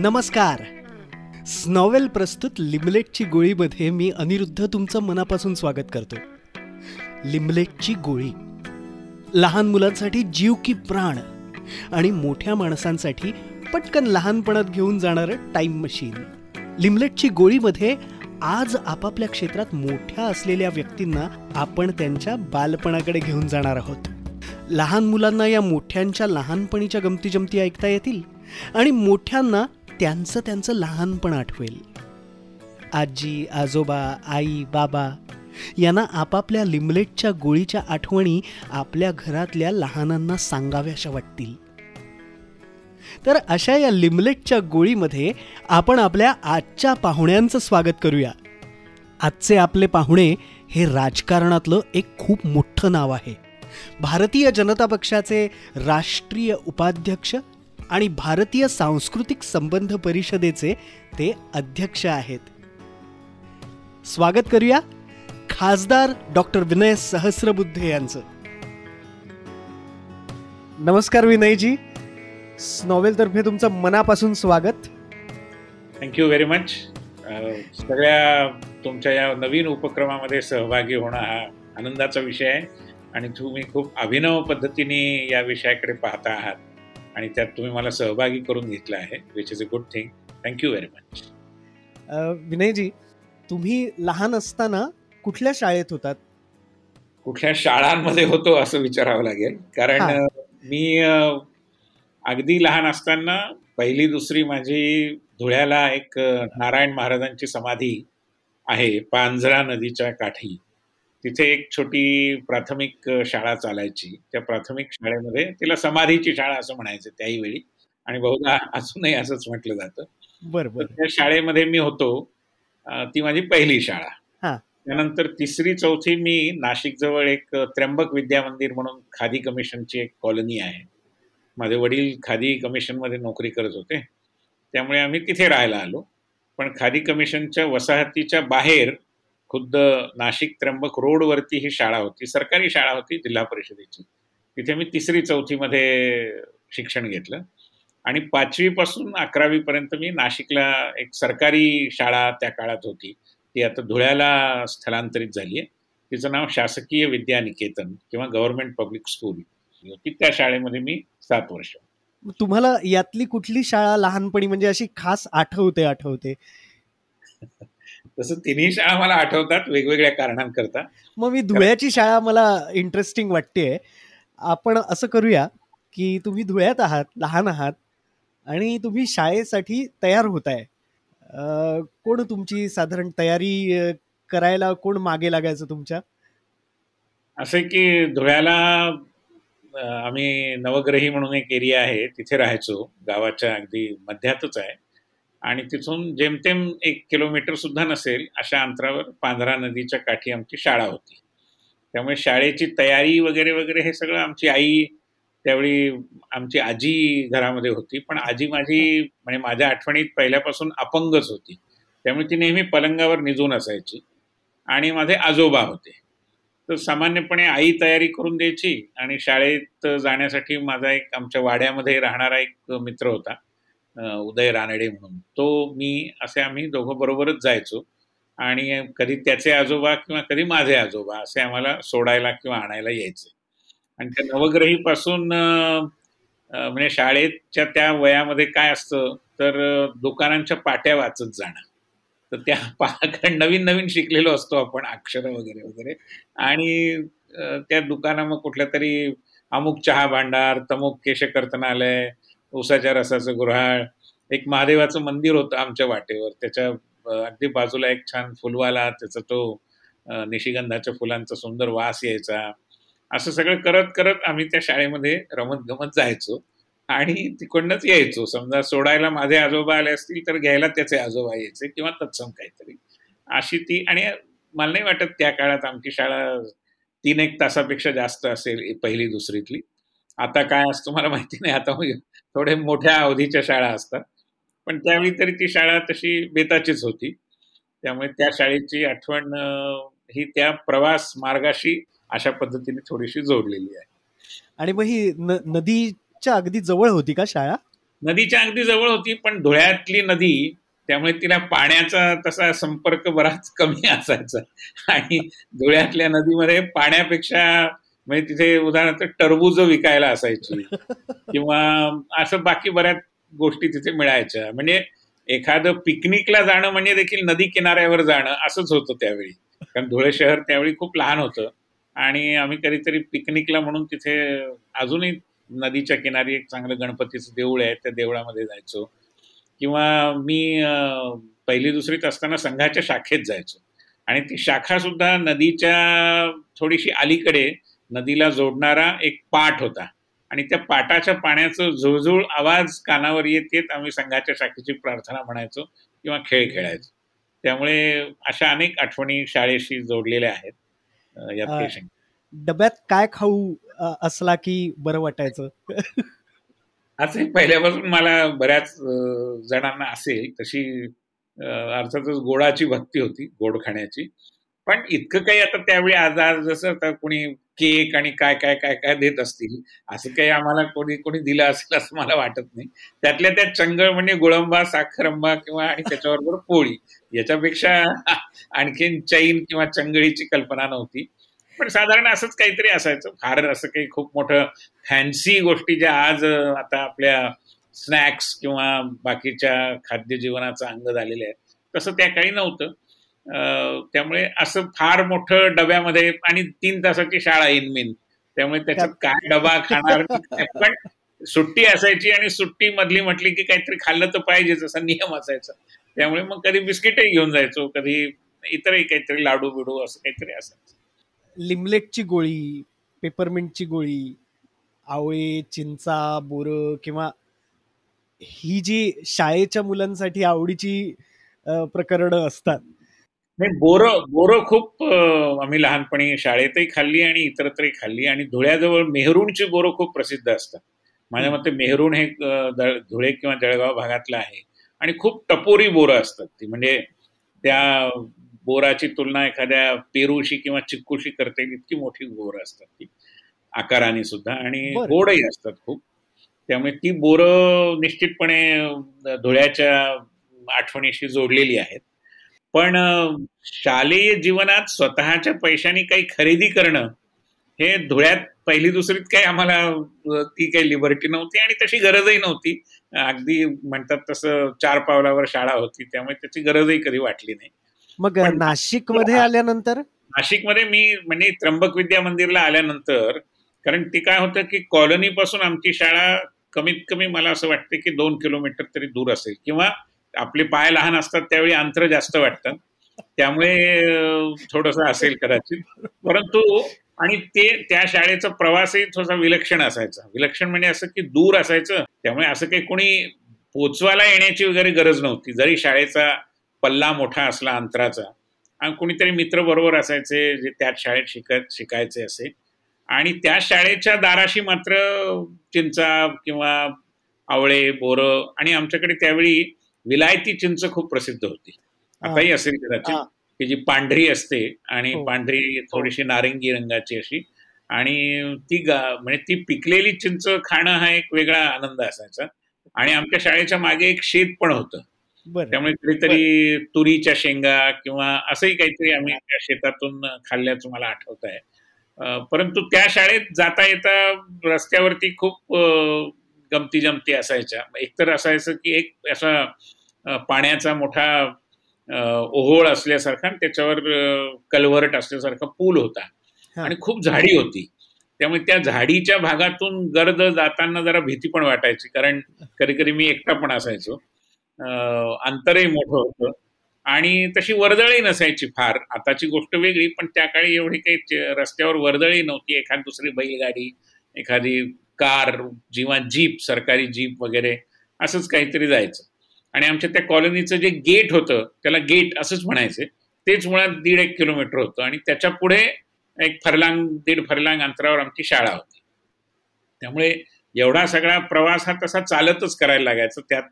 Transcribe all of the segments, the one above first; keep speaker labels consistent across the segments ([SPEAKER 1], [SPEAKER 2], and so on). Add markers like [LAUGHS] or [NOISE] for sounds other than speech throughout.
[SPEAKER 1] नमस्कार. स्नॉवेल प्रस्तुत लिमलेटची गोळीमध्ये मी अनिरुद्ध तुमचं मनापासून स्वागत करतो. लिमलेटची गोळी. लहान मुलांसाठी जीव की प्राण आणि मोठ्या माणसांसाठी पटकन लहानपणात घेऊन जाणारं टाईम मशीन. लिमलेटची गोळीमध्ये आज आपापल्या क्षेत्रात मोठ्या असलेल्या व्यक्तींना आपण त्यांच्या बालपणाकडे घेऊन जाणार आहोत. लहान मुलांना या मोठ्यांच्या लहानपणीच्या गमती जमती ऐकता येतील आणि मोठ्यांना त्यांचं त्यांचं लहानपण आठवेल. आजी आजोबा आई बाबा यांना आपापल्या लिमलेटच्या गोळीच्या आठवणी आपल्या घरातल्या लहानांना सांगाव्याशा वाटतील. तर अशा या लिमलेटच्या गोळीमध्ये आपण आपल्या आजच्या पाहुण्यांचं स्वागत करूया. आजचे आपले पाहुणे हे राजकारणातलं एक खूप मोठं नाव आहे. भारतीय जनता पक्षाचे राष्ट्रीय उपाध्यक्ष आणि भारतीय सांस्कृतिक संबंध परिषदेचे ते अध्यक्ष आहेत. स्वागत करूया खासदार डॉक्टर विनय सहस्रबुद्धे यांचं. नमस्कार विनयजी. तर्फे तुमचं मनापासून स्वागत.
[SPEAKER 2] थँक्यू व्हेरी मच सगळ्या तुमच्या या नवीन उपक्रमामध्ये सहभागी होणं हा आनंदाचा विषय आहे. आणि तुम्ही खूप अभिनव पद्धतीने या विषयाकडे पाहता आहात. आणि त्यात तुम्ही मला सहभागी करून घेतलं आहे which is a good thing thank you very much
[SPEAKER 1] Vinayji तुम्ही लहान असताना कुठल्या शाळेत होतात?
[SPEAKER 2] कुठल्या शाळांमध्ये होतो असं विचारावं लागेल. कारण मी अगदी लहान असताना पहिली दुसरी माझी धुळ्याला एक नारायण महाराजांची समाधी आहे पांझरा नदीच्या काठी. तिथे एक छोटी प्राथमिक शाळा चालायची. त्या प्राथमिक शाळेमध्ये तिला समाधीची शाळा असं म्हणायचं त्याही वेळी आणि बहुधा अजूनही असंच म्हटलं जातं.
[SPEAKER 1] बरोबर
[SPEAKER 2] त्या शाळेमध्ये मी होतो. ती माझी पहिली शाळा. त्यानंतर तिसरी चौथी मी नाशिक जवळ एक त्र्यंबक विद्या मंदिर म्हणून खादी कमिशनची एक कॉलनी आहे. माझे वडील खादी कमिशनमध्ये नोकरी करत होते. त्यामुळे आम्ही तिथे राहायला आलो. पण खादी कमिशनच्या वसाहतीच्या बाहेर खुद्द नाशिक त्र्यंबक रोडवरती ही शाळा होती सरकारी शाळा होती जिल्हा परिषदेची. तिथे मी तिसरी चौथीमध्ये शिक्षण घेतलं. आणि पाचवीपासून अकरावीपर्यंत मी नाशिकला एक सरकारी शाळा त्या काळात होती. ती आता धुळ्याला स्थलांतरित झाली आहे. तिचं नाव शासकीय विद्यानिकेतन किंवा गव्हर्नमेंट पब्लिक स्कूल होती. त्या शाळेमध्ये मी सात वर्ष.
[SPEAKER 1] तुम्हाला यातली कुठली शाळा लहानपणी म्हणजे अशी खास आठवते आठवते?
[SPEAKER 2] तसं तिन्ही शाळा मला आठवतात वेगवेगळ्या कारणांकरता.
[SPEAKER 1] मग मी धुळ्याची शाळा मला इंटरेस्टिंग वाटते. आपण असं करूया की तुम्ही धुळ्यात आहात लहान आहात आणि तुम्ही शाळेसाठी तयार होत आहे कोण तुमची साधारण तयारी करायला कोण मागे लागायचं तुमच्या?
[SPEAKER 2] असं की धुळ्याला आम्ही नवग्रही म्हणून एक एरिया आहे तिथे राहायचो. गावाच्या अगदी मध्यातच आहे. आणि तिथून जेमतेम एक किलोमीटर सुद्धा नसेल अशा अंतरावर पांढरा नदीच्या काठी आमची शाळा होती. त्यामुळे शाळेची तयारी वगैरे वगैरे हे सगळं आमची आई त्यावेळी आमची आजी घरामध्ये होती. पण आजी माझी म्हणजे माझ्या आठवणीत पहिल्यापासून अपंगच होती. त्यामुळे ती नेहमी पलंगावर निजून असायची. आणि माझे आजोबा होते. तर सामान्यपणे आई तयारी करून द्यायची आणि शाळेत जाण्यासाठी माझा एक आमच्या वाड्यामध्ये राहणारा एक मित्र होता. उदय रानडे म्हणून. तो मी असे आम्ही दोघं बरोबरच जायचो. आणि कधी त्याचे आजोबा किंवा कधी माझे आजोबा असे आम्हाला सोडायला किंवा आणायला यायचे. आणि त्या नवग्रहीपासून म्हणजे शाळेच्या त्या वयामध्ये काय असतं तर दुकानांच्या पाट्या वाचत जाणं. तर त्या पाकड नवीन नवीन शिकलेलो असतो आपण अक्षर वगैरे वगैरे. आणि त्या दुकाना मग कुठल्या तरी अमुक चहा भांडार तमुक केशकर्तनालय उसाच्या रसाचं गुऱ्हाळ. एक महादेवाचं मंदिर होतं आमच्या वाटेवर. त्याच्या अगदी बाजूला एक छान फुलवाला त्याचा तो निशिगंधाच्या फुलांचा सुंदर वास यायचा. असं सगळं करत करत आम्ही त्या शाळेमध्ये रमत गमत जायचो आणि तिकडनंच यायचो. समजा सोडायला माझे आजोबा आले असतील तर घ्यायला त्याचे आजोबा यायचे किंवा तत्सम काहीतरी. अशी ती आणि मला नाही वाटत त्या काळात आमची शाळा तीन एक तासापेक्षा जास्त असेल पहिली दुसरीतली. आता काय असतं मला माहिती नाही. आता थोडे मोठ्या अवधीच्या शाळा असतात. पण त्यावेळी तरी ती शाळा तशी बेताचीच होती. त्यामुळे त्या शाळेची आठवण ही त्या प्रवास मार्गाशी अशा पद्धतीने थोडीशी जोडलेली आहे.
[SPEAKER 1] आणि मग ही नदीच्या अगदी जवळ होती का शाळा?
[SPEAKER 2] नदीच्या अगदी जवळ होती पण धुळ्यातली नदी त्यामुळे तिला पाण्याचा तसा संपर्क बराच कमी [LAUGHS] असायचा. आणि धुळ्यातल्या नदीमध्ये पाण्यापेक्षा म्हणजे तिथे उदाहरणार्थ टरबूज विकायला असायची. [LAUGHS] किंवा असं बाकी बऱ्याच गोष्टी तिथे मिळायच्या. म्हणजे एखादं पिकनिकला जाणं म्हणजे देखील नदी किनाऱ्यावर जाणं असंच होतं त्यावेळी. कारण धुळे शहर त्यावेळी खूप लहान होतं. आणि आम्ही कधीतरी पिकनिकला म्हणून तिथे अजूनही नदीच्या किनारी एक चांगलं गणपतीचं देऊळ आहे त्या देवळामध्ये जायचो. किंवा मी पहिली दुसरीत असताना संघाच्या शाखेत जायचो. आणि ती शाखा सुद्धा नदीच्या थोडीशी अलीकडे नदीला जोडणारा एक पाठ होता. आणि त्या पाटाच्या पाण्याचं झुळझुळ आवाज कानावर येत येत आम्ही संघाच्या शाखेची प्रार्थना म्हणायचो किंवा खेळ खेळायचो. त्यामुळे अशा अनेक आठवणी शाळेशी जोडलेल्या आहेत यात
[SPEAKER 1] डब्यात काय खाऊ असला की बरं वाटायचं?
[SPEAKER 2] असं पहिल्यापासून मला बऱ्याच जणांना असेल तशी अर्थातच गोडाची भक्ती होती गोड खाण्याची. पण इतकं काही आता त्यावेळी आज आज जसं आता कोणी केक आणि काय काय काय काय देत असतील असं काही आम्हाला कोणी कोणी दिलं असेल असं मला वाटत नाही. त्यातल्या त्या चंगळ म्हणजे गुळंबा साखरंबा किंवा आणि त्याच्याबरोबर पोळी याच्यापेक्षा आणखीन चैन किंवा चंगळीची कल्पना नव्हती. पण साधारण असंच काहीतरी असायचं. फार असं काही खूप मोठं फॅन्सी गोष्टी ज्या आज आता आपल्या स्नॅक्स किंवा बाकीच्या खाद्य जीवनाचं अंग झालेलं आहे तसं त्या काळी नव्हतं. त्यामुळे असं फार मोठं डब्यामध्ये आणि तीन तासाची शाळा इन त्यामुळे त्याच्यात काय डबा खाणार पण सुट्टी असायची आणि सुट्टी मधली म्हटली की काहीतरी खाल्लं तर पाहिजेच असा नियम असायचा. त्यामुळे मग कधी बिस्किटही घेऊन जायचो कधी इतरही काहीतरी लाडू बिडू असं काहीतरी असायचं.
[SPEAKER 1] लिमलेटची गोळी पेपरमिंटची गोळी आवळे चिंचा बोर किंवा ही जी शाळेच्या मुलांसाठी आवडीची प्रकरण असतात
[SPEAKER 2] नाही बोरं बोरं खूप आम्ही लहानपणी शाळेतही खाल्ली आणि इतरत्रही खाल्ली आणि धुळ्याजवळ मेहरूणची बोरं खूप प्रसिद्ध असतात. माझ्या मते मेहरून हे धुळे किंवा जळगाव भागातलं आहे आणि खूप टपोरी बोरं असतात ती. म्हणजे त्या बोराची तुलना एखाद्या पेरूशी किंवा चिक्कूशी करता येईल इतकी मोठी बोरं असतात ती. आकाराने सुद्धा आणि गोडही असतात खूप. त्यामुळे ती बोरं निश्चितपणे धुळ्याच्या आठवणीशी जोडलेली आहेत. पण शालेय जीवनात स्वतःच्या पैशानी काही खरेदी करणं हे धुळ्यात पहिली दुसरीत काही आम्हाला ती काही लिबर्टी नव्हती आणि तशी गरजही नव्हती. अगदी म्हणतात तसं चार पावलावर शाळा होती त्यामुळे त्याची गरजही कधी वाटली नाही.
[SPEAKER 1] मग नाशिकमध्ये आल्यानंतर?
[SPEAKER 2] नाशिकमध्ये मी म्हणजे त्र्यंबक विद्या मंदिरला आल्यानंतर कारण ती काय होतं की कॉलनी पासून आमची शाळा कमीत कमी मला असं वाटतं की दोन किलोमीटर तरी दूर असेल. किंवा आपले पाय लहान असतात त्यावेळी अंतर जास्त वाटतं. त्यामुळे थोडस असेल कदाचित. परंतु आणि ते त्या शाळेचा प्रवासही थोडासा विलक्षण असायचा. विलक्षण म्हणजे असं की दूर असायचं. त्यामुळे असं काही कोणी पोचवायला येण्याची वगैरे गरज नव्हती. जरी शाळेचा पल्ला मोठा असला अंतराचा आणि कुणीतरी मित्र बरोबर असायचे जे त्याच शाळेत शिकत शिकायचे असे. आणि त्या शाळेच्या दाराशी मात्र चिंचा किंवा आवळे बोरं आणि आमच्याकडे त्यावेळी विलायती चिंच खूप प्रसिद्ध होती. आताही असेल कदाचित. की जी पांढरी असते आणि हो. पांढरी थोडीशी नारंगी रंगाची अशी. आणि ती म्हणजे ती पिकलेली चिंच खाणं हा एक वेगळा आनंद असायचा. आणि आमच्या शाळेच्या मागे एक शेत पण होतं. त्यामुळे कधीतरी तुरीच्या शेंगा किंवा असंही काहीतरी आम्ही त्या शेतातून खाल्ल्याचं मला आठवत आहे परंतु त्या शाळेत जाता येता रस्त्यावरती खूप गमती जमती असायच्या. एकतर असायचं की एक असा पाण्याचा मोठा ओहोळ असल्यासारखा त्याच्यावर कलवरट असल्यासारखा पूल होता. आणि खूप झाडी होती. त्यामुळे त्या झाडीच्या भागातून गर्द जाताना जरा भीती पण वाटायची. कारण कधी कधी मी एकटा पण असायचो. अंतरही मोठं होतं. आणि तशी वर्दळही नसायची फार. आताची गोष्ट वेगळी पण त्या काळी एवढी काही रस्त्यावर वर्दळही नव्हती. एखादी दुसरी बैलगाडी एखादी कार किंवा जीप सरकारी जीप वगैरे असंच काहीतरी जायचं. आणि आमच्या त्या कॉलनीचं जे गेट होतं त्याला गेट असंच म्हणायचे. तेच मुळात दीड एक किलोमीटर होतं आणि त्याच्या पुढे एक फरलांग दीड फरलांग अंतरावर आमची शाळा होती. त्यामुळे एवढा सगळा प्रवास हा तसा चालतच करायला लागायचा. त्यात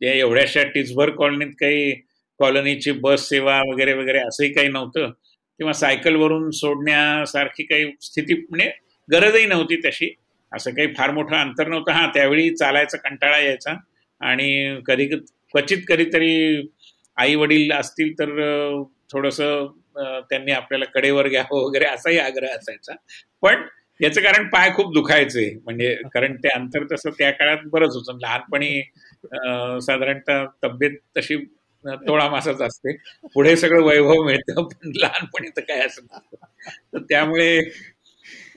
[SPEAKER 2] त्या एवढ्याशा टिचभर कॉलनीत काही कॉलनीची बस सेवा वगैरे वगैरे असंही काही नव्हतं. किंवा सायकलवरून सोडण्यासारखी काही स्थिती म्हणजे गरजही नव्हती तशी. असं काही फार मोठं अंतर नव्हतं. हा त्यावेळी चालायचा कंटाळा यायचा. आणि कधी क्वचित कधीतरी आई वडील असतील तर थोडस त्यांनी आपल्याला कडेवर घ्यावं वगैरे असाही आग्रह असायचा. पण याचं कारण पाय खूप दुखायचे. म्हणजे कारण ते अंतर तसं त्या काळात बरंच होतं. लहानपणी साधारणतः तब्येत तशी तोळा मासाच असते. पुढे सगळं वैभव मिळतं पण लहानपणी तर काय असं तर त्यामुळे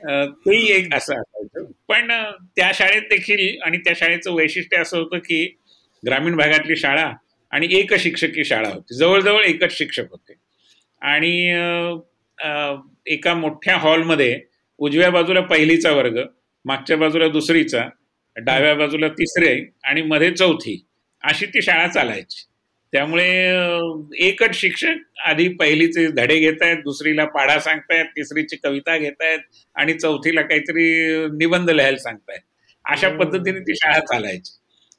[SPEAKER 2] तेही एक असं असायचं. पण त्या शाळेत देखील आणि त्या शाळेचं वैशिष्ट्य असं होतं की ग्रामीण भागातली शाळा आणि एक शिक्षकी शाळा होती. जवळजवळ एकच शिक्षक होते. आणि एका मोठ्या हॉलमध्ये उजव्या बाजूला पहिलीचा वर्ग मागच्या बाजूला दुसरीचा डाव्या बाजूला तिसरे आणि मध्ये चौथी अशी ती शाळा चालायची. त्यामुळे एकच शिक्षक आधी पहिलीचे धडे घेत आहेत दुसरीला पाढा सांगतायत तिसरीची कविता घेत आहेत आणि चौथीला काहीतरी निबंध लिहायला सांगतायत. अशा पद्धतीने ती शाळा चालायची.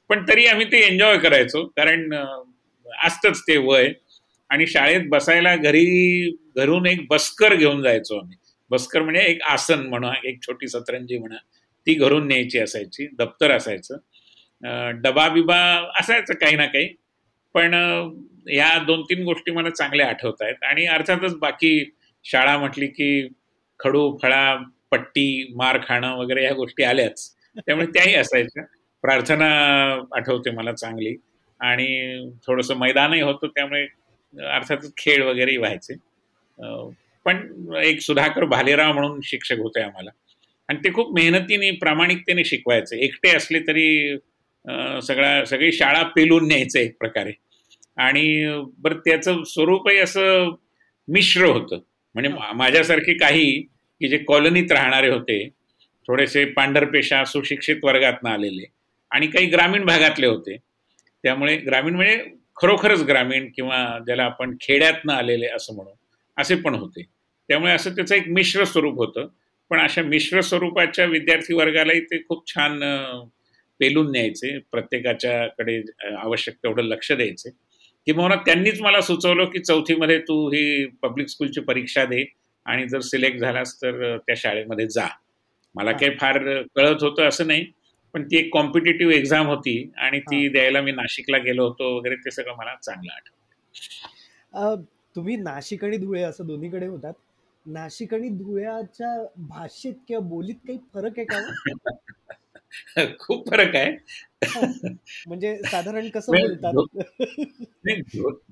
[SPEAKER 2] पण तरी आम्ही ते एन्जॉय करायचो कारण असतच ते वय. आणि शाळेत बसायला घरी घरून एक बस्कर घेऊन जायचो आम्ही. बस्कर म्हणजे एक आसन म्हणा एक छोटी सतरंजी म्हणा ती घरून न्यायची असायची दप्तर असायचं. डबा बिबा असायचं काही ना काही. पण या दोन तीन गोष्टी मला चांगल्या आठवत आहेत. आणि अर्थातच बाकी शाळा म्हटली की खडू फळा पट्टी मार खाणं वगैरे या गोष्टी आल्याच. त्यामुळे [LAUGHS] त्याही असायच्या. प्रार्थना आठवते मला चांगली. आणि थोडंसं मैदानही होतं त्यामुळे अर्थातच खेळ वगैरे व्हायचे. पण एक सुधाकर भालेराव म्हणून शिक्षक होते आम्हाला. आणि ते खूप मेहनतीने प्रामाणिकतेने शिकवायचे. एकटे असले तरी सगळ्या सगळी शाळा पेलून न्यायचं एक प्रकारे. आणि बरं त्याचं स्वरूपही असं मिश्र होतं. म्हणजे माझ्यासारखे काही की जे कॉलनीत राहणारे होते थोडेसे पांढरपेशा सुशिक्षित वर्गातनं आलेले आणि काही ग्रामीण भागातले होते. त्यामुळे ग्रामीण म्हणजे खरोखरच ग्रामीण किंवा ज्याला आपण खेड्यातनं आलेले असं म्हणू असे पण होते. त्यामुळे असं त्याचं एक मिश्र स्वरूप होतं. पण अशा मिश्र स्वरूपाच्या विद्यार्थी वर्गालाही ते खूप छान पेलून न्यायचे प्रत्येकाच्याकडे आवश्यक तेवढं लक्ष द्यायचे. किंवा त्यांनीच मला सुचवलं की चौथीमध्ये तू ही पब्लिक स्कूलची परीक्षा दे आणि जर सिलेक्ट झालास तर त्या शाळेमध्ये जा. मला काही फार कळत होतं असं नाही पण ती एक कॉम्पिटेटिव्ह एक्झाम होती आणि ती द्यायला मी नाशिकला गेलो होतो वगैरे ते सगळं मला चांगलं
[SPEAKER 1] आठवत तुम्ही नाशिक आणि धुळे असं दोन्हीकडे होतात. नाशिक आणि धुळ्याच्या भाषेत किंवा बोलीत काही फरक आहे
[SPEAKER 2] का [LAUGHS] [LAUGHS] खूप फरक आहे.
[SPEAKER 1] म्हणजे साधारण कसं [LAUGHS] बोलतात?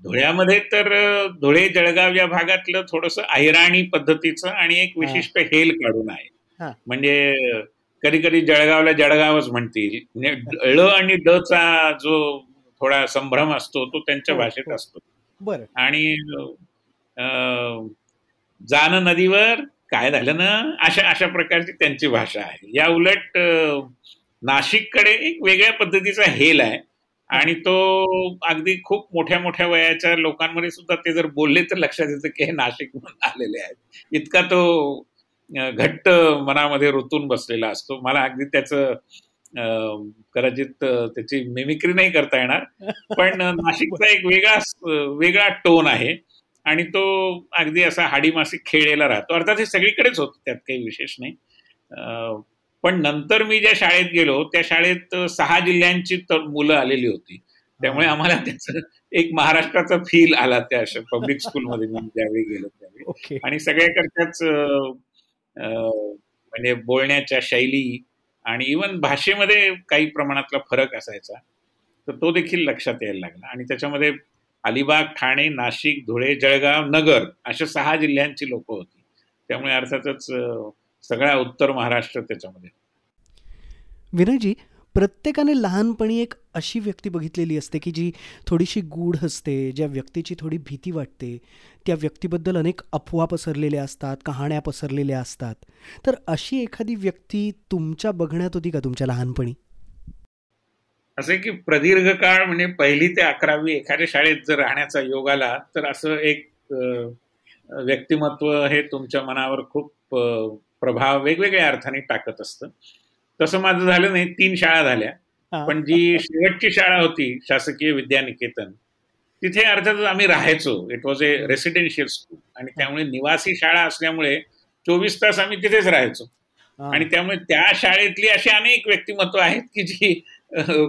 [SPEAKER 2] धुळ्यामध्ये तर धुळे जळगाव या भागातलं थोडस अहिराणी पद्धतीचं आणि एक विशिष्ट हेल काढून आहे. म्हणजे कधी कधी जळगावला जळगावच म्हणतील. म्हणजे ळ आणि ड चा जो थोडा संभ्रम असतो तो त्यांच्या हो, भाषेत हो. असतो.
[SPEAKER 1] बर.
[SPEAKER 2] आणि जाण नदीवर काय झालं ना? अशा अशा प्रकारची त्यांची भाषा आहे. या उलट नाशिककडे एक वेगळ्या पद्धतीचा हेल आहे आणि तो अगदी खूप मोठ्या मोठ्या वयाच्या लोकांमध्ये सुद्धा ते जर बोलले तर लक्षात येतं की हे नाशिक म्हणून आलेले आहेत. इतका तो घट्ट मनामध्ये रुतून बसलेला असतो. मला अगदी त्याचं कदाचित त्याची मिमिक्री नाही करता येणार. पण नाशिकचा एक वेगळा वेगळा टोन आहे. आणि तो अगदी असा हाडी मासिक खेळलेला राहतो. अर्थात हे सगळीकडेच होतं त्यात काही विशेष नाही. पण नंतर मी ज्या शाळेत गेलो त्या शाळेत सहा जिल्ह्यांची मुलं आलेली होती. त्यामुळे आम्हाला त्याचं एक महाराष्ट्राचा फील आला त्या पब्लिक स्कूलमध्ये मी ज्यावेळी गेलो त्यावेळी. आणि सगळ्याकडच्याच म्हणजे बोलण्याच्या शैली आणि इवन भाषेमध्ये काही प्रमाणातला फरक असायचा तर तो देखील लक्षात यायला लागला. आणि त्याच्यामध्ये अलिबाग ठाणे नाशिक धुळे जळगाव नगर अशा सहा जिल्ह्यांची लोक होती. त्यामुळे अर्थातच सगळ्या उत्तर महाराष्ट्र त्याच्यामध्ये.
[SPEAKER 1] विनयजी प्रत्येकाने लहानपणी एक अशी व्यक्ती बघितलेली असते की जी थोडीशी गूढ असते ज्या व्यक्तीची थोडी भीती वाटते. त्या व्यक्तीबद्दल अनेक अफवा पसरलेल्या असतात कहाण्या पसरलेल्या असतात. तर अशी एखादी व्यक्ती तुमच्या बघण्यात होती का तुमच्या लहानपणी?
[SPEAKER 2] असे की प्रदीर्घ काळ म्हणजे पहिली ते अकरावी एखाद्या शाळेत जर राहण्याचा योग आला तर असं एक व्यक्तिमत्व हे तुमच्या मनावर खूप प्रभाव वेगवेगळ्या अर्थाने टाकत असतं. तसं माझं झालं नाही तीन शाळा झाल्या. पण जी शेवटची शाळा होती शासकीय विद्यानिकेतन तिथे अर्थातच आम्ही राहायचो. It was a residential school आणि त्यामुळे निवासी शाळा असल्यामुळे चोवीस तास आम्ही तिथेच राहायचो. आणि त्यामुळे त्या शाळेतली अशी अनेक व्यक्तिमत्व आहेत की जी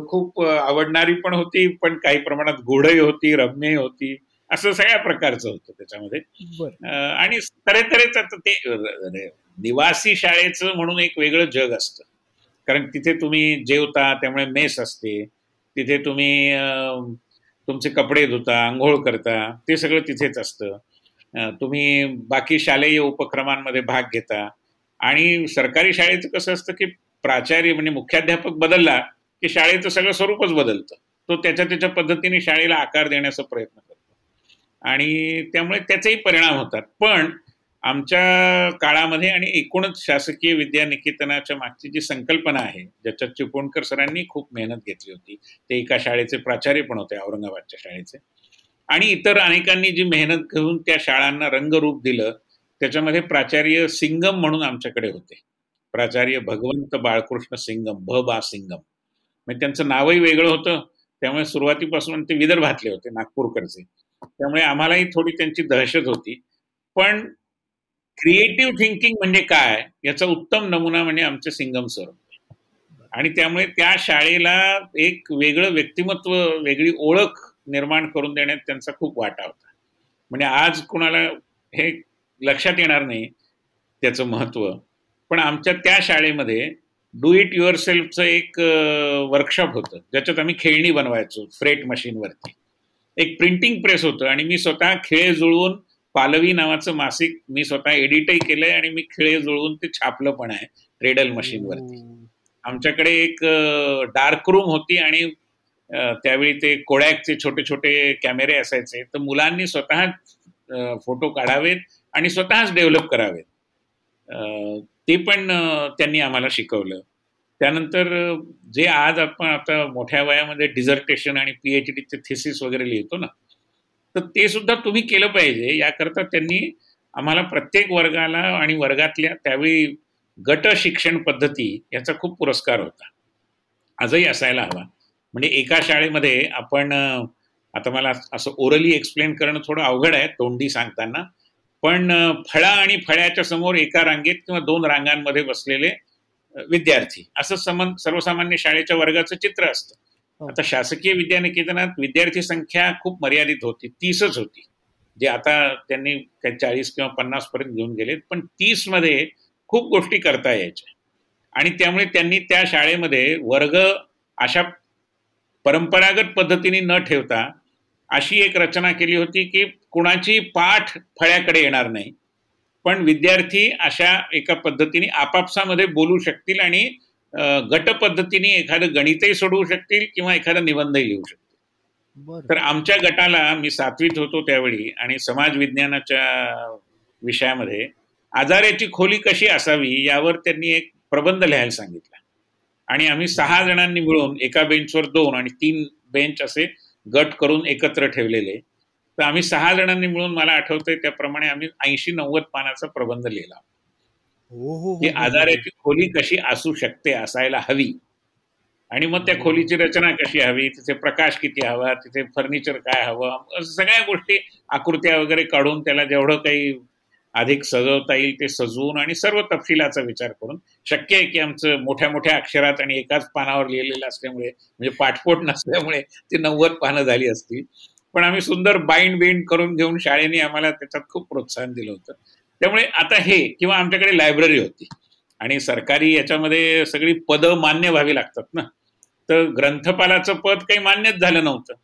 [SPEAKER 2] खूप आवडणारी पण होती पण काही प्रमाणात गुढही होती रम्य होती असं सगळ्या प्रकारचं होतं त्याच्यामध्ये. आणि तऱ्हेतऱ्हेच ते निवासी शाळेचं म्हणून एक वेगळं जग असतं. कारण तिथे तुम्ही जेवता त्यामुळे मेस असते. तिथे तुम्ही तुमचे कपडे धुता आंघोळ करता ते सगळं तिथेच असतं. तुम्ही बाकी शालेय उपक्रमांमध्ये भाग घेता. आणि सरकारी शाळेचं कसं असतं की प्राचार्य म्हणजे मुख्याध्यापक बदलला की शाळेचं सगळं स्वरूपच बदलतं. तो त्याच्या त्याच्या पद्धतीने शाळेला आकार देण्याचा प्रयत्न करतो. आणि त्यामुळे त्याचेही परिणाम होतात. पण आमच्या काळामध्ये आणि एकूणच शासकीय विद्यानिकेतनाच्या मागची जी संकल्पना आहे ज्याच्यात चिपळूणकर सरांनी खूप मेहनत घेतली होती ते एका शाळेचे प्राचार्य पण होते औरंगाबादच्या शाळेचे. आणि इतर अनेकांनी जी मेहनत घेऊन त्या शाळांना रंगरूप दिलं त्याच्यामध्ये प्राचार्य सिंगम म्हणून आमच्याकडे होते. प्राचार्य भगवंत बाळकृष्ण सिंगम भ बा सिंगम. म्हणजे त्यांचं नावही वेगळं होतं. त्यामुळे सुरुवातीपासून ते विदर्भातले होते नागपूरकडचे त्यामुळे आम्हालाही थोडी त्यांची दहशत होती. पण क्रिएटिव्ह थिंकिंग म्हणजे काय? याचा उत्तम नमुना म्हणजे आमचे सिंगम सर. आणि त्यामुळे त्या शाळेला एक वेगळं व्यक्तिमत्व वेगळी ओळख निर्माण करून देण्यात त्यांचा खूप वाटा होता. म्हणजे आज कुणाला हे लक्षात येणार नाही त्याचं महत्त्व. पण आमच्या त्या शाळेमध्ये डू इट युअर सेल्फचं एक वर्कशॉप होतं. ज्याच्यात आम्ही खेळणी बनवायचो फ्रेट मशीनवरती एक प्रिंटिंग प्रेस होतं आणि मी स्वतः खेळ जुळवून पालवी नावाचं मासिक मी स्वतः एडिटही केलंय आणि मी खेळ जुळवून ते छापलं पण आहे ट्रेडल मशीनवरती आमच्याकडे एक डार्क रूम होती आणि त्यावेळी ते कोळॅकचे छोटे छोटे कॅमेरे असायचे. तर मुलांनी स्वतः फोटो काढावेत आणि स्वतःच डेव्हलप करावेत. ते पण त्यांनी आम्हाला शिकवलं. त्यानंतर जे आज आपण आता मोठ्या वयामध्ये डिझर्टेशन आणि पीएच डीचे थिसिस वगैरे लिहितो ना तर ते सुद्धा तुम्ही केलं पाहिजे. याकरता त्यांनी आम्हाला प्रत्येक वर्गाला आणि वर्गातल्या त्यावेळी गट शिक्षण पद्धती याचा खूप पुरस्कार होता. आजही असायला हवा. म्हणजे एका शाळेमध्ये आपण आता मला असं ओरली एक्सप्लेन करणं थोडं अवघड आहे तोंडी सांगताना. पण फळा आणि फळ्याच्या समोर एका रांगेत किंवा दोन रांगांमध्ये बसलेले विद्यार्थी. असं समन सर्वसामान्य शाळेच्या वर्गाचं चित्र असतं. हो. आता शासकीय विद्यानिकेतनात विद्यार्थी संख्या खूप मर्यादित होती. तीसच होती. जे आता त्यांनी काही चाळीस किंवा पन्नास पर्यंत घेऊन गेले पण तीसमध्ये खूप गोष्टी करता यायच्या. आणि त्यामुळे त्यांनी त्या शाळेमध्ये वर्ग अशा परंपरागत पद्धतीने न ठेवता अशी एक रचना केली होती की कुणाची पाठ फळ्याकडे येणार नाही. पण विद्यार्थी अशा एका पद्धतीने आपापसामध्ये बोलू शकतील आणि गट पद्धतीने एखादं गणितही सोडवू शकतील किंवा एखादा निबंधही लिहू शकतील. तर आमच्या गटाला मी सातवीत होतो त्यावेळी आणि समाज विज्ञानाच्या विषयामध्ये आजाराची खोली कशी असावी यावर त्यांनी एक प्रबंध लिहायला सांगितला. आणि आम्ही सहा जणांनी मिळून एका बेंचवर दोन आणि तीन बेंच असे गट करून एकत्र ठेवलेले. तर आम्ही सहा जणांनी मिळून मला आठवतंय त्याप्रमाणे आम्ही ऐंशी नव्वद पानाचा प्रबंध लिहिला. हो, हो, की हो, आजाराची खोली कशी असू शकते असायला हवी. आणि मग त्या खोलीची रचना कशी हवी तिथे प्रकाश किती हवा तिथे फर्निचर काय हवं सगळ्या गोष्टी आकृत्या वगैरे काढून त्याला जेवढं काही अधिक सजवता येईल ते सजवून आणि सर्व तपशिलाचा विचार करून. शक्य आहे की आमचं मोठ्या मोठ्या अक्षरात आणि एकाच पानावर लिहिलेलं असल्यामुळे म्हणजे पाठपोट नसल्यामुळे ती नव्वद पानं झाली असतील. पण आम्ही सुंदर बाइंड बिंड करून घेऊन शाळेने आम्हाला त्याच्यात खूप प्रोत्साहन दिलं होतं. त्यामुळे आता हे किंवा आमच्याकडे लायब्ररी होती. आणि सरकारी याच्यामध्ये सगळी पदं मान्य व्हावी लागतात ना. तर ग्रंथपालाचं पद काही मान्यच झालं नव्हतं.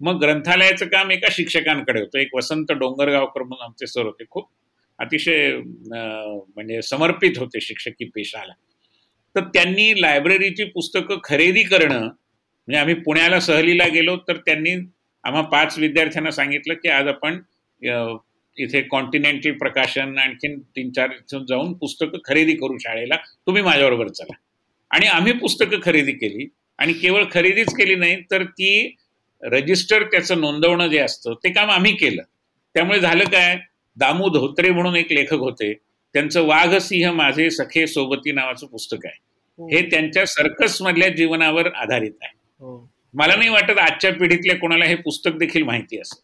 [SPEAKER 2] मग ग्रंथालयाचं काम एका शिक्षकांकडे होतं. एक वसंत डोंगरगावकर म्हणून आमचे सर होते. खूप अतिशय म्हणजे समर्पित होते शिक्षकी पेशाला. तर त्यांनी लायब्ररीची पुस्तकं खरेदी करणं म्हणजे आम्ही पुण्याला सहलीला गेलो तर त्यांनी आम्हा पाच विद्यार्थ्यांना सांगितलं की आज आपण इथे कॉन्टिनेंटल प्रकाशन आणखीन तीन चार जाऊन पुस्तकं खरेदी करू शाळेला. तुम्ही माझ्याबरोबर चला. आणि आम्ही पुस्तकं खरेदी केली. आणि केवळ खरेदीच केली नाही तर ती रजिस्टर त्याचं नोंदवणं जे असतं ते काम आम्ही केलं. त्यामुळे झालं काय? दामू धोत्रे म्हणून एक लेखक होते. त्यांचं वाघ सिंह माझे सखे सोबती नावाचं पुस्तक आहे. हो. हे त्यांच्या सर्कस मधल्या जीवनावर आधारित आहे. हो. मला नाही वाटत आजच्या पिढीतल्या कोणाला हे पुस्तक देखील माहिती असेल.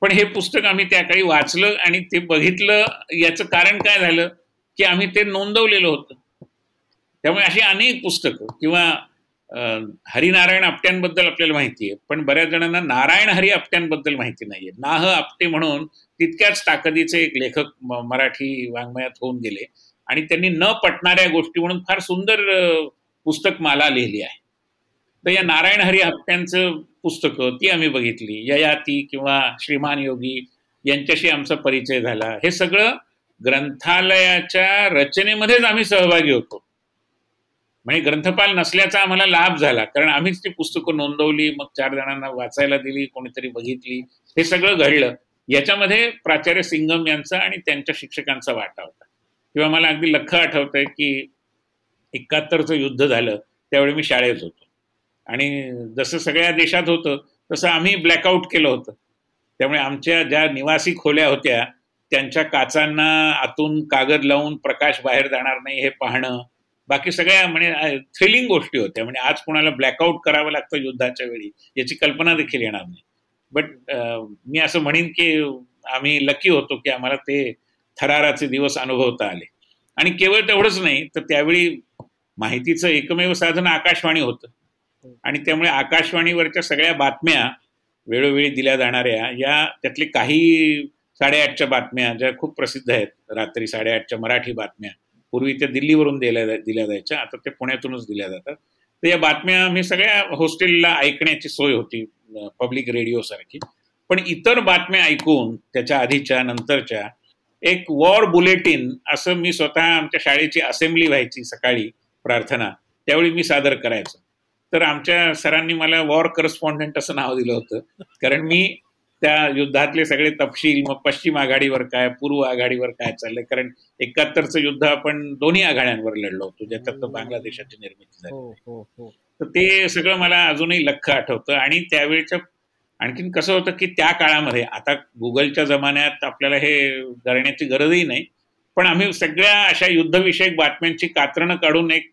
[SPEAKER 2] पण हे पुस्तक आम्ही त्या काळी वाचलं आणि ते बघितलं. याचं कारण काय झालं? की आम्ही ते नोंदवलेलं होतं. त्यामुळे अशी अनेक पुस्तकं किंवा हरिनारायण आपट्यांबद्दल आपल्याला माहिती आहे. पण बऱ्याच जणांना नारायण हरी आपट्यांबद्दल माहिती नाहीये. नाह आपटे म्हणून तितक्याच ताकदीचे एक लेखक मराठी वाङ्मयात होऊन गेले. आणि त्यांनी न पटणाऱ्या गोष्टी म्हणून फार सुंदर पुस्तक माला लिहिली आहे. तर या नारायण हरी हप्त्यांचं पुस्तकं ती आम्ही बघितली. ययाती किंवा श्रीमान योगी यांच्याशी आमचा परिचय झाला. हे सगळं ग्रंथालयाच्या रचनेमध्येच आम्ही सहभागी होतो. म्हणजे ग्रंथपाल नसल्याचा आम्हाला लाभ झाला. कारण आम्हीच ती पुस्तकं नोंदवली मग चार जणांना वाचायला दिली कोणीतरी बघितली. हे सगळं घडलं. याच्यामध्ये प्राचार्य सिंगम यांचा आणि त्यांच्या शिक्षकांचा वाटा होता. किंवा मला अगदी लख आठवतंय की एकाहत्तरचं युद्ध झालं त्यावेळी मी शाळेत होतो. आणि जसं सगळ्या देशात होतं तसं आम्ही ब्लॅकआउट केलं होतं. त्यामुळे आमच्या ज्या निवासी खोल्या होत्या त्यांच्या काचांना आतून कागद लावून प्रकाश बाहेर जाणार नाही हे पाहणं बाकी सगळ्या म्हणजे थ्रिलिंग गोष्टी होत्या. म्हणजे आज कोणाला ब्लॅकआउट करावं लागतं युद्धाच्या वेळी याची कल्पना देखील येणार नाही. बट uh, मी असं म्हणेन की आम्ही लकी होतो की आम्हाला ते थराराचे दिवस अनुभवता आले. आणि केवळ तेवढंच नाही तर त्यावेळी माहितीचं एकमेव साधन आकाशवाणी होतं. आणि त्यामुळे आकाशवाणीवरच्या सगळ्या बातम्या वेळोवेळी दिल्या जाणाऱ्या या त्यातले काही साडेआठच्या बातम्या ज्या खूप प्रसिद्ध आहेत रात्री साडेआठच्या मराठी बातम्या पूर्वी त्या दिल्लीवरून दिल्या दिल्या जायच्या आता ते पुण्यातूनच दिल्या जातात. तर या बातम्या मी सगळ्या हॉस्टेलला ऐकण्याची सोय होती. पब्लिक रेडिओ सारखी पण इतर बातम्या ऐकून त्याच्या आधीच्या नंतरच्या एक वॉर बुलेटिन असं मी स्वतः आमच्या शाळेची असेंब्ली व्हायची सकाळी प्रार्थना त्यावेळी मी सादर करायचो. तर आमच्या सरांनी मला वॉर करस्पॉन्डंट असं नाव दिलं होतं. कारण मी त्या युद्धातले सगळे तपशील मग पश्चिम आघाडीवर काय पूर्व आघाडीवर काय चाललंय? कारण एकाहत्तरचं युद्ध आपण दोन्ही आघाड्यांवर लढलो होतो ज्याच्यात बांगलादेशाची निर्मिती झाली. हो, हो, हो. तर ते सगळं मला अजूनही लख आठवतं. आणि त्यावेळेच्या आणखीन कसं होतं की त्या काळामध्ये आता गुगलच्या जमान्यात आपल्याला हे करण्याची गरजही नाही पण आम्ही सगळ्या अशा युद्धविषयक बातम्यांची कात्रणं काढून एक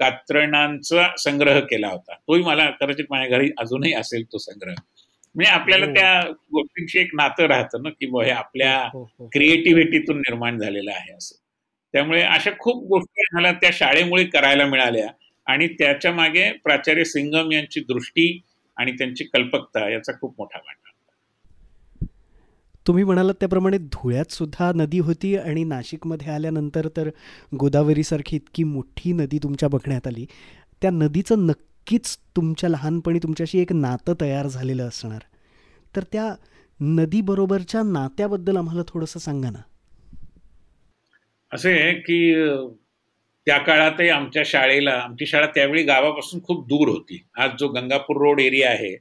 [SPEAKER 2] कात्रणांचा संग्रह केला होता. तोही मला कदाचित माझ्या घरी अजूनही असेल तो संग्रह. म्हणजे आपल्याला त्या गोष्टींशी एक नातं राहतं ना की हे आपल्या क्रिएटिव्हिटीतून निर्माण झालेलं आहे असं. त्यामुळे अशा खूप गोष्टी मला त्या शाळेमुळे करायला मिळाल्या. आणि त्याच्यामागे प्राचार्य सिंगम यांची दृष्टी आणि त्यांची कल्पकता याचा खूप मोठा वाटा.
[SPEAKER 1] तुम्ही म्हणालात त्याप्रमाणे धुळ्यात सुद्धा नदी होती आणि नाशिकमध्ये आल्यानंतर तर गोदावरीसारखी इतकी मोठी नदी तुमच्या बघण्यात आली. त्या नदीचं नक्कीच तुमच्या लहानपणी तुमच्याशी एक नातं तयार झालेलं असणार. तर त्या नदीबरोबरच्या नात्याबद्दल आम्हाला थोडंसं सांगा ना.
[SPEAKER 2] असे आहे की त्या काळातही आमच्या शाळेला आमची शाळा त्यावेळी गावापासून खूप दूर होती. आज जो गंगापूर रोड एरिया आहे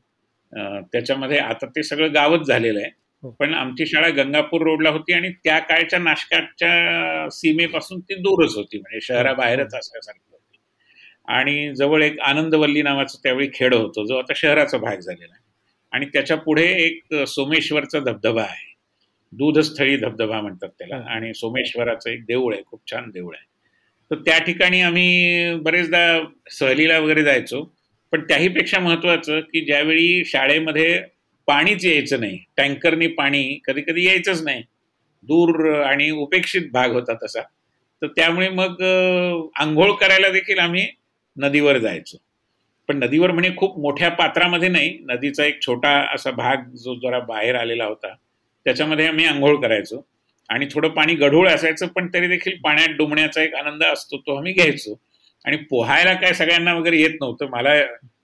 [SPEAKER 2] त्याच्यामध्ये आता ते सगळं गावच झालेलं आहे. हो. पण आमची शाळा गंगापूर रोडला होती आणि त्या काळच्या नाशकाच्या सीमेपासून ती दूरच होती म्हणजे शहराबाहेरच हो. असल्यासारखी होती. आणि जवळ एक आनंदवल्ली नावाचं त्यावेळी खेड होतो जो आता शहराचा भाग झालेला आहे. आणि त्याच्या पुढे एक सोमेश्वरचा धबधबा आहे. दूधस्थळी धबधबा म्हणतात त्याला. आणि सोमेश्वराचं एक देऊळ आहे खूप छान देऊळ आहे. तर त्या ठिकाणी आम्ही बरेचदा सहलीला वगैरे जायचो. पण त्याहीपेक्षा महत्वाचं की ज्यावेळी शाळेमध्ये पाणीच यायचं नाही टँकरनी पाणी कधी कधी यायचंच नाही दूर आणि उपेक्षित भाग होता तसा तर त्यामुळे मग आंघोळ करायला देखील आम्ही नदीवर जायचो. पण नदीवर म्हणजे खूप मोठ्या पात्रामध्ये नाही नदीचा एक छोटा असा भाग जो जरा बाहेर आलेला होता त्याच्यामध्ये आम्ही आंघोळ करायचो. आणि थोडं पाणी गढूळ असायचं पण तरी देखील पाण्यात डुंबण्याचा एक आनंद असतो तो आम्ही घ्यायचो. आणि पोहायला काय सगळ्यांना वगैरे येत नव्हतं. मला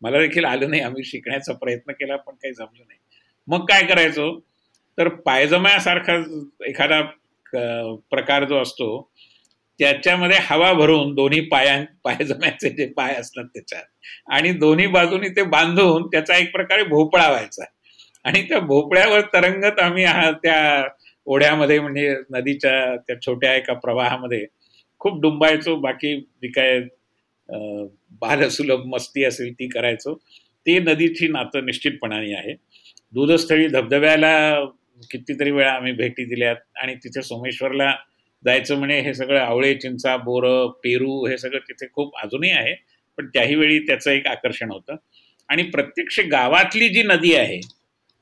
[SPEAKER 2] मला देखील आलं नाही. आम्ही शिकण्याचा प्रयत्न केला पण काही जमलं नाही. मग काय करायचो? तर पायजम्यासारखा एखादा प्रकार जो असतो त्याच्यामध्ये हवा भरून दोन्ही पाया पायजम्याचे जे पाय असतात त्याच्यात आणि दोन्ही बाजूनी ते बांधून त्याचा एक प्रकारे भोपळा व्हायचा. आणि त्या भोपळ्यावर तरंगत आम्ही त्या ओढ्यामध्ये म्हणजे नदीच्या त्या छोट्या एका प्रवाहामध्ये खूप डुंबायचो बाकी जी काय बालसुलभ मस्ती असेल ती करायचो. ते नदीची नातं निश्चितपणाने आहे. दूधस्थळी धबधब्याला कितीतरी वेळा आम्ही भेटी दिल्यात आणि तिथे सोमेश्वरला जायचं म्हणे हे सगळं आवळे चिंचा बोर पेरू हे सगळं तिथे खूप अजूनही आहे. पण त्याही वेळी त्याचं एक आकर्षण होतं. आणि प्रत्यक्ष गावातली जी नदी आहे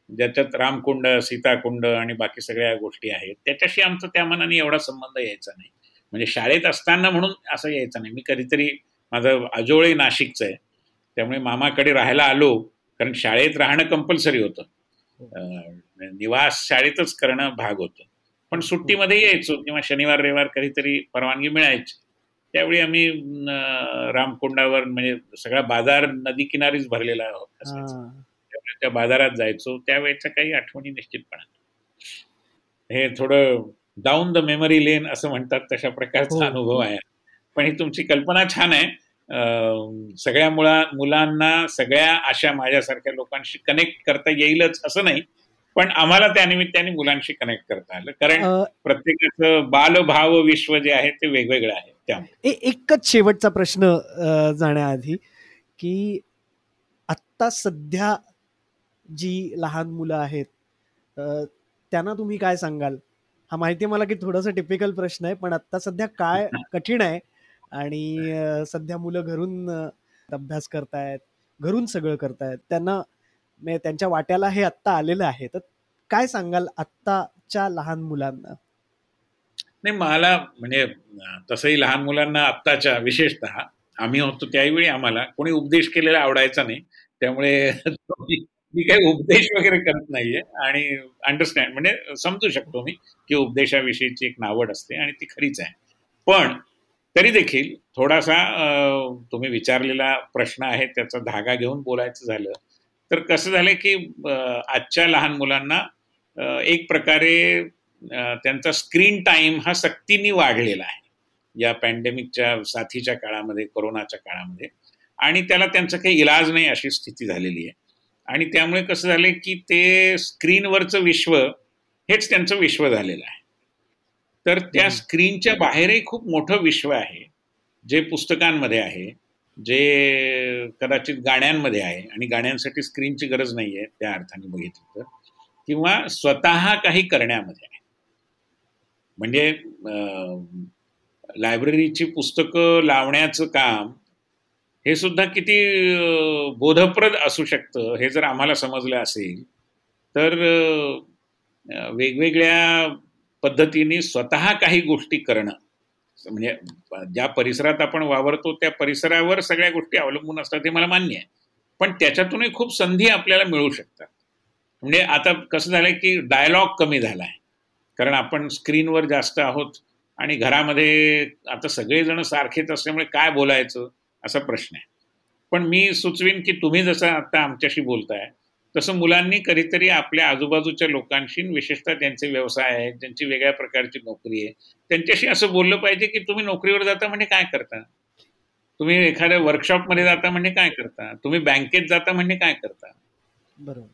[SPEAKER 2] ज्याच्यात रामकुंड सीताकुंड आणि बाकी सगळ्या गोष्टी आहेत त्याच्याशी आमचा त्या मनाने एवढा संबंध यायचा नाही. म्हणजे शाळेत असताना म्हणून असं यायचं नाही. मी कधीतरी माझं आजोळी नाशिकचं आहे. त्यामुळे मामाकडे राहायला आलो कारण शाळेत राहणं कंपल्सरी होतं. निवास शाळेतच करणं भाग होतं. पण सुट्टीमध्ये यायचो किंवा शनिवार रविवार कधीतरी परवानगी मिळायची. त्यावेळी आम्ही रामकुंडावर म्हणजे सगळा बाजार नदी किनारीच भरलेला त्या बाजारात जायचो त्यावेळेच्या काही आठवणी निश्चितपणा हे थोडं डाऊन द मेमरी लेन असं म्हणतात तशा प्रकारचा हो. अनुभव आहे. पण ही तुमची कल्पना छान आहे. सगळ्या मुला मुलांना सगळ्या अशा माझ्यासारख्या लोकांशी कनेक्ट करता येईलच असं नाही. पण आम्हाला त्या निमित्ताने मुलांशी कनेक्ट करता आलं. कारण प्रत्येकाचं बालभाव विश्व जे आहे ते वेगवेगळं आहे
[SPEAKER 1] त्यामुळे. एकच शेवटचा प्रश्न जाण्याआधी की आत्ता सध्या जी लहान मुलं आहेत त्यांना तुम्ही काय सांगाल? हा माहिती आहे मला की थोडासा टिपिकल प्रश्न आहे पण आता सध्या काय [LAUGHS] कठीण आहे आणि सध्या मुलं घरून अभ्यास करतायत घरून सगळं करतायत त्यांना त्यांच्या वाट्याला हे आत्ता आलेलं आहे. तर काय सांगाल आत्ताच्या लहान मुलांना?
[SPEAKER 2] नाही मला म्हणजे तसंही लहान मुलांना आत्ताच्या विशेषतः आम्ही होतो त्यावेळी आम्हाला कोणी उपदेश केलेला आवडायचा नाही त्यामुळे [LAUGHS] मी काही उपदेश वगैरे करत नाहीये आणि अंडरस्टँड म्हणजे समजू शकतो मी की उपदेशाविषयीची एक नावड असते आणि ती खरीच आहे. पण तरी देखील थोडासा तुम्ही विचारलेला प्रश्न आहे त्याचा धागा घेऊन बोलायचं झालं तर कसं झालं की आजच्या लहान मुलांना एक प्रकारे त्यांचा स्क्रीन टाईम हा सक्तीने वाढलेला आहे. या पॅन्डेमिकच्या साथीच्या काळामध्ये कोरोनाच्या काळामध्ये आणि त्याला त्यांचा काही इलाज नाही अशी स्थिती झालेली आहे. आणि त्यामुळे कसं झालं की ते स्क्रीनवरचं विश्व हेच त्यांचं विश्व झालेलं आहे. तर त्या स्क्रीनच्या बाहेरही खूप मोठं विश्व आहे जे पुस्तकांमध्ये आहे जे कदाचित गाण्यांमध्ये आहे आणि गाण्यांसाठी स्क्रीनची गरज नाही आहे त्या अर्थाने बघितलं तर. किंवा स्वतः काही करण्यामध्ये आहे. म्हणजे लायब्ररीची पुस्तकं लावण्याचं काम हे सुद्धा किती बोधप्रद असू शकतं हे जर आम्हाला समजलं असेल तर वेगवेगळ्या पद्धतीने स्वतः काही गोष्टी करणं म्हणजे ज्या परिसरात आपण वावरतो त्या परिसरावर सगळ्या गोष्टी अवलंबून असतात हे मला मान्य आहे. पण त्याच्यातूनही खूप संधी आपल्याला मिळू शकतात. म्हणजे आता कसं झालंय की डायलॉग कमी झाला आहे कारण आपण स्क्रीनवर जास्त आहोत आणि घरामध्ये आता सगळेजण सारखेच असल्यामुळे काय बोलायचं? असा प्रश्न आहे. पण मी सुचवीन की तुम्ही जसं आता आमच्याशी बोलताय तसं मुलांनी कधीतरी आपल्या आजूबाजूच्या लोकांशी विशेषतः त्यांचे व्यवसाय आहेत ज्यांची वेगळ्या प्रकारची नोकरी आहे त्यांच्याशी असं बोललं पाहिजे की तुम्ही नोकरीवर जाता म्हणजे काय करता? तुम्ही एखाद्या वर्कशॉपमध्ये जाता म्हणजे काय करता? तुम्ही बँकेत जाता म्हणजे काय करता?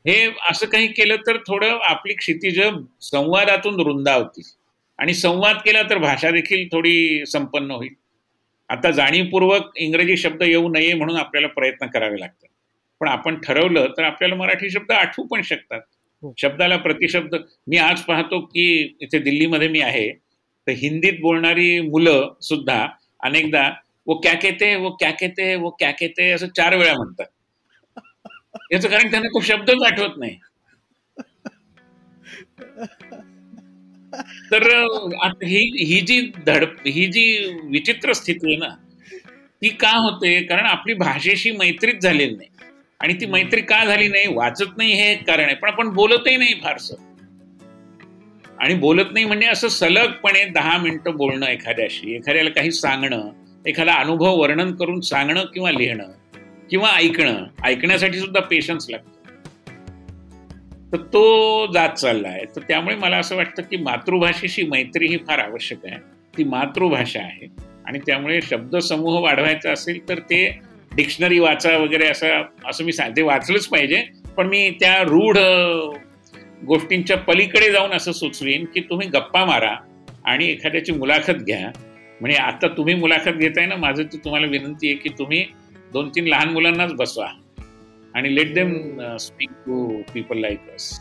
[SPEAKER 2] हे असं काही केलं तर थोडं आपली क्षितिज संवादातून रुंदावतील आणि संवाद केला तर भाषा देखील थोडी संपन्न होईल. आता जाणीवपूर्वक इंग्रजी शब्द येऊ नये म्हणून आपल्याला प्रयत्न करावे लागतात. पण आपण ठरवलं तर आपल्याला मराठी शब्द आठवू पण शकतात. हो. शब्दाला प्रतिशब्द मी आज पाहतो की इथे दिल्लीमध्ये मी आहे तर हिंदीत बोलणारी मुलं सुद्धा अनेकदा वो क्या कहते वो क्या कहते वो क्या कहते असं चार वेळा म्हणतात. याचं कारण त्यांना खूप शब्दच आठवत नाही. तर ही ही जी धडप ही जी विचित्र स्थिती आहे ना ती का होते? कारण आपली भाषेशी मैत्रीच झालेली नाही. आणि ती मैत्री का झाली नाही? वाचत नाही हे एक कारण आहे. पण आपण बोलतही नाही फारस. आणि बोलत नाही म्हणजे असं सलगपणे दहा मिनिटं बोलणं एखाद्याशी एखाद्याला काही सांगणं एखादा अनुभव वर्णन करून सांगणं किंवा लिहिणं किंवा ऐकणं ऐकण्यासाठी सुद्धा पेशन्स लागतो. तर तो जात चालला आहे तर त्यामुळे मला असं वाटतं की मातृभाषेशी मैत्री ही फार आवश्यक आहे. ती मातृभाषा आहे. आणि त्यामुळे शब्दसमूह वाढवायचा असेल तर ते डिक्शनरी वाचा वगैरे असं असं मी सांगते वाचलंच पाहिजे. पण मी त्या रूढ गोष्टींच्या पलीकडे जाऊन असं सुचवीन की तुम्ही गप्पा मारा आणि एखाद्याची मुलाखत घ्या. म्हणजे आता तुम्ही मुलाखत घेताय ना माझं ती तुम्हाला विनंती आहे की तुम्ही दोन तीन लहान मुलांनाच बसवा. आणि let them speak to people like us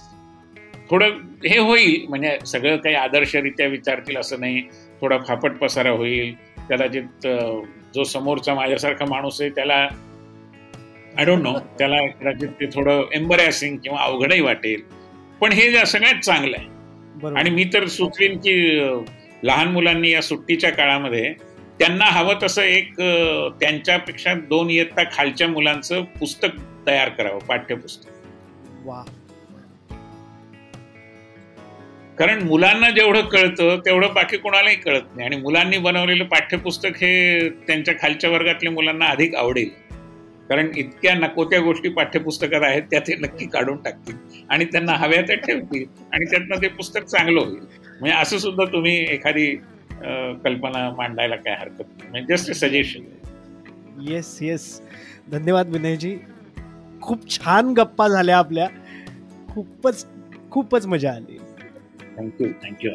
[SPEAKER 2] थोडं हे होईल म्हणजे सगळं काही आदर्शरित्या विचारतील असं नाही. थोडा फापट पसारा होईल. कदाचित जो समोरचा माझ्यासारखा माणूस आहे त्याला आय डोंट नो त्याला कदाचित ते थोडं एम्बरॅसिंग किंवा अवघडही वाटेल. पण हे सगळ्यात चांगलं आहे. आणि मी तर सुचवीन की अं, लहान मुलांनी या सुट्टीच्या काळामध्ये त्यांना हवं तसं एक अं, त्यांच्यापेक्षा दोन इयत्ता खालच्या मुलांचं पुस्तक तयार करावं पाठ्यपुस्तक.
[SPEAKER 1] वा.
[SPEAKER 2] कारण मुलांना जेवढं कळतं तेवढं बाकी कोणालाही कळत नाही. आणि मुलांनी बनवलेलं पाठ्यपुस्तक हे त्यांच्या खालच्या वर्गातल्या मुलांना अधिक आवडेल. कारण इतक्या नको त्या गोष्टी पाठ्यपुस्तकात आहेत त्या ते नक्की काढून टाकतील. आणि त्यांना हव्या त्या ठेवतील. आणि त्यातनं ते पुस्तक चांगलं होईल. म्हणजे असं सुद्धा तुम्ही एखादी कल्पना मांडायला काय हरकत नाही. जस्ट सजेशन
[SPEAKER 1] येस येस धन्यवाद विनयजी. खूप छान गप्पा झाल्या आपल्या. खूपच खूपच मजा आली.
[SPEAKER 2] Thank you thank you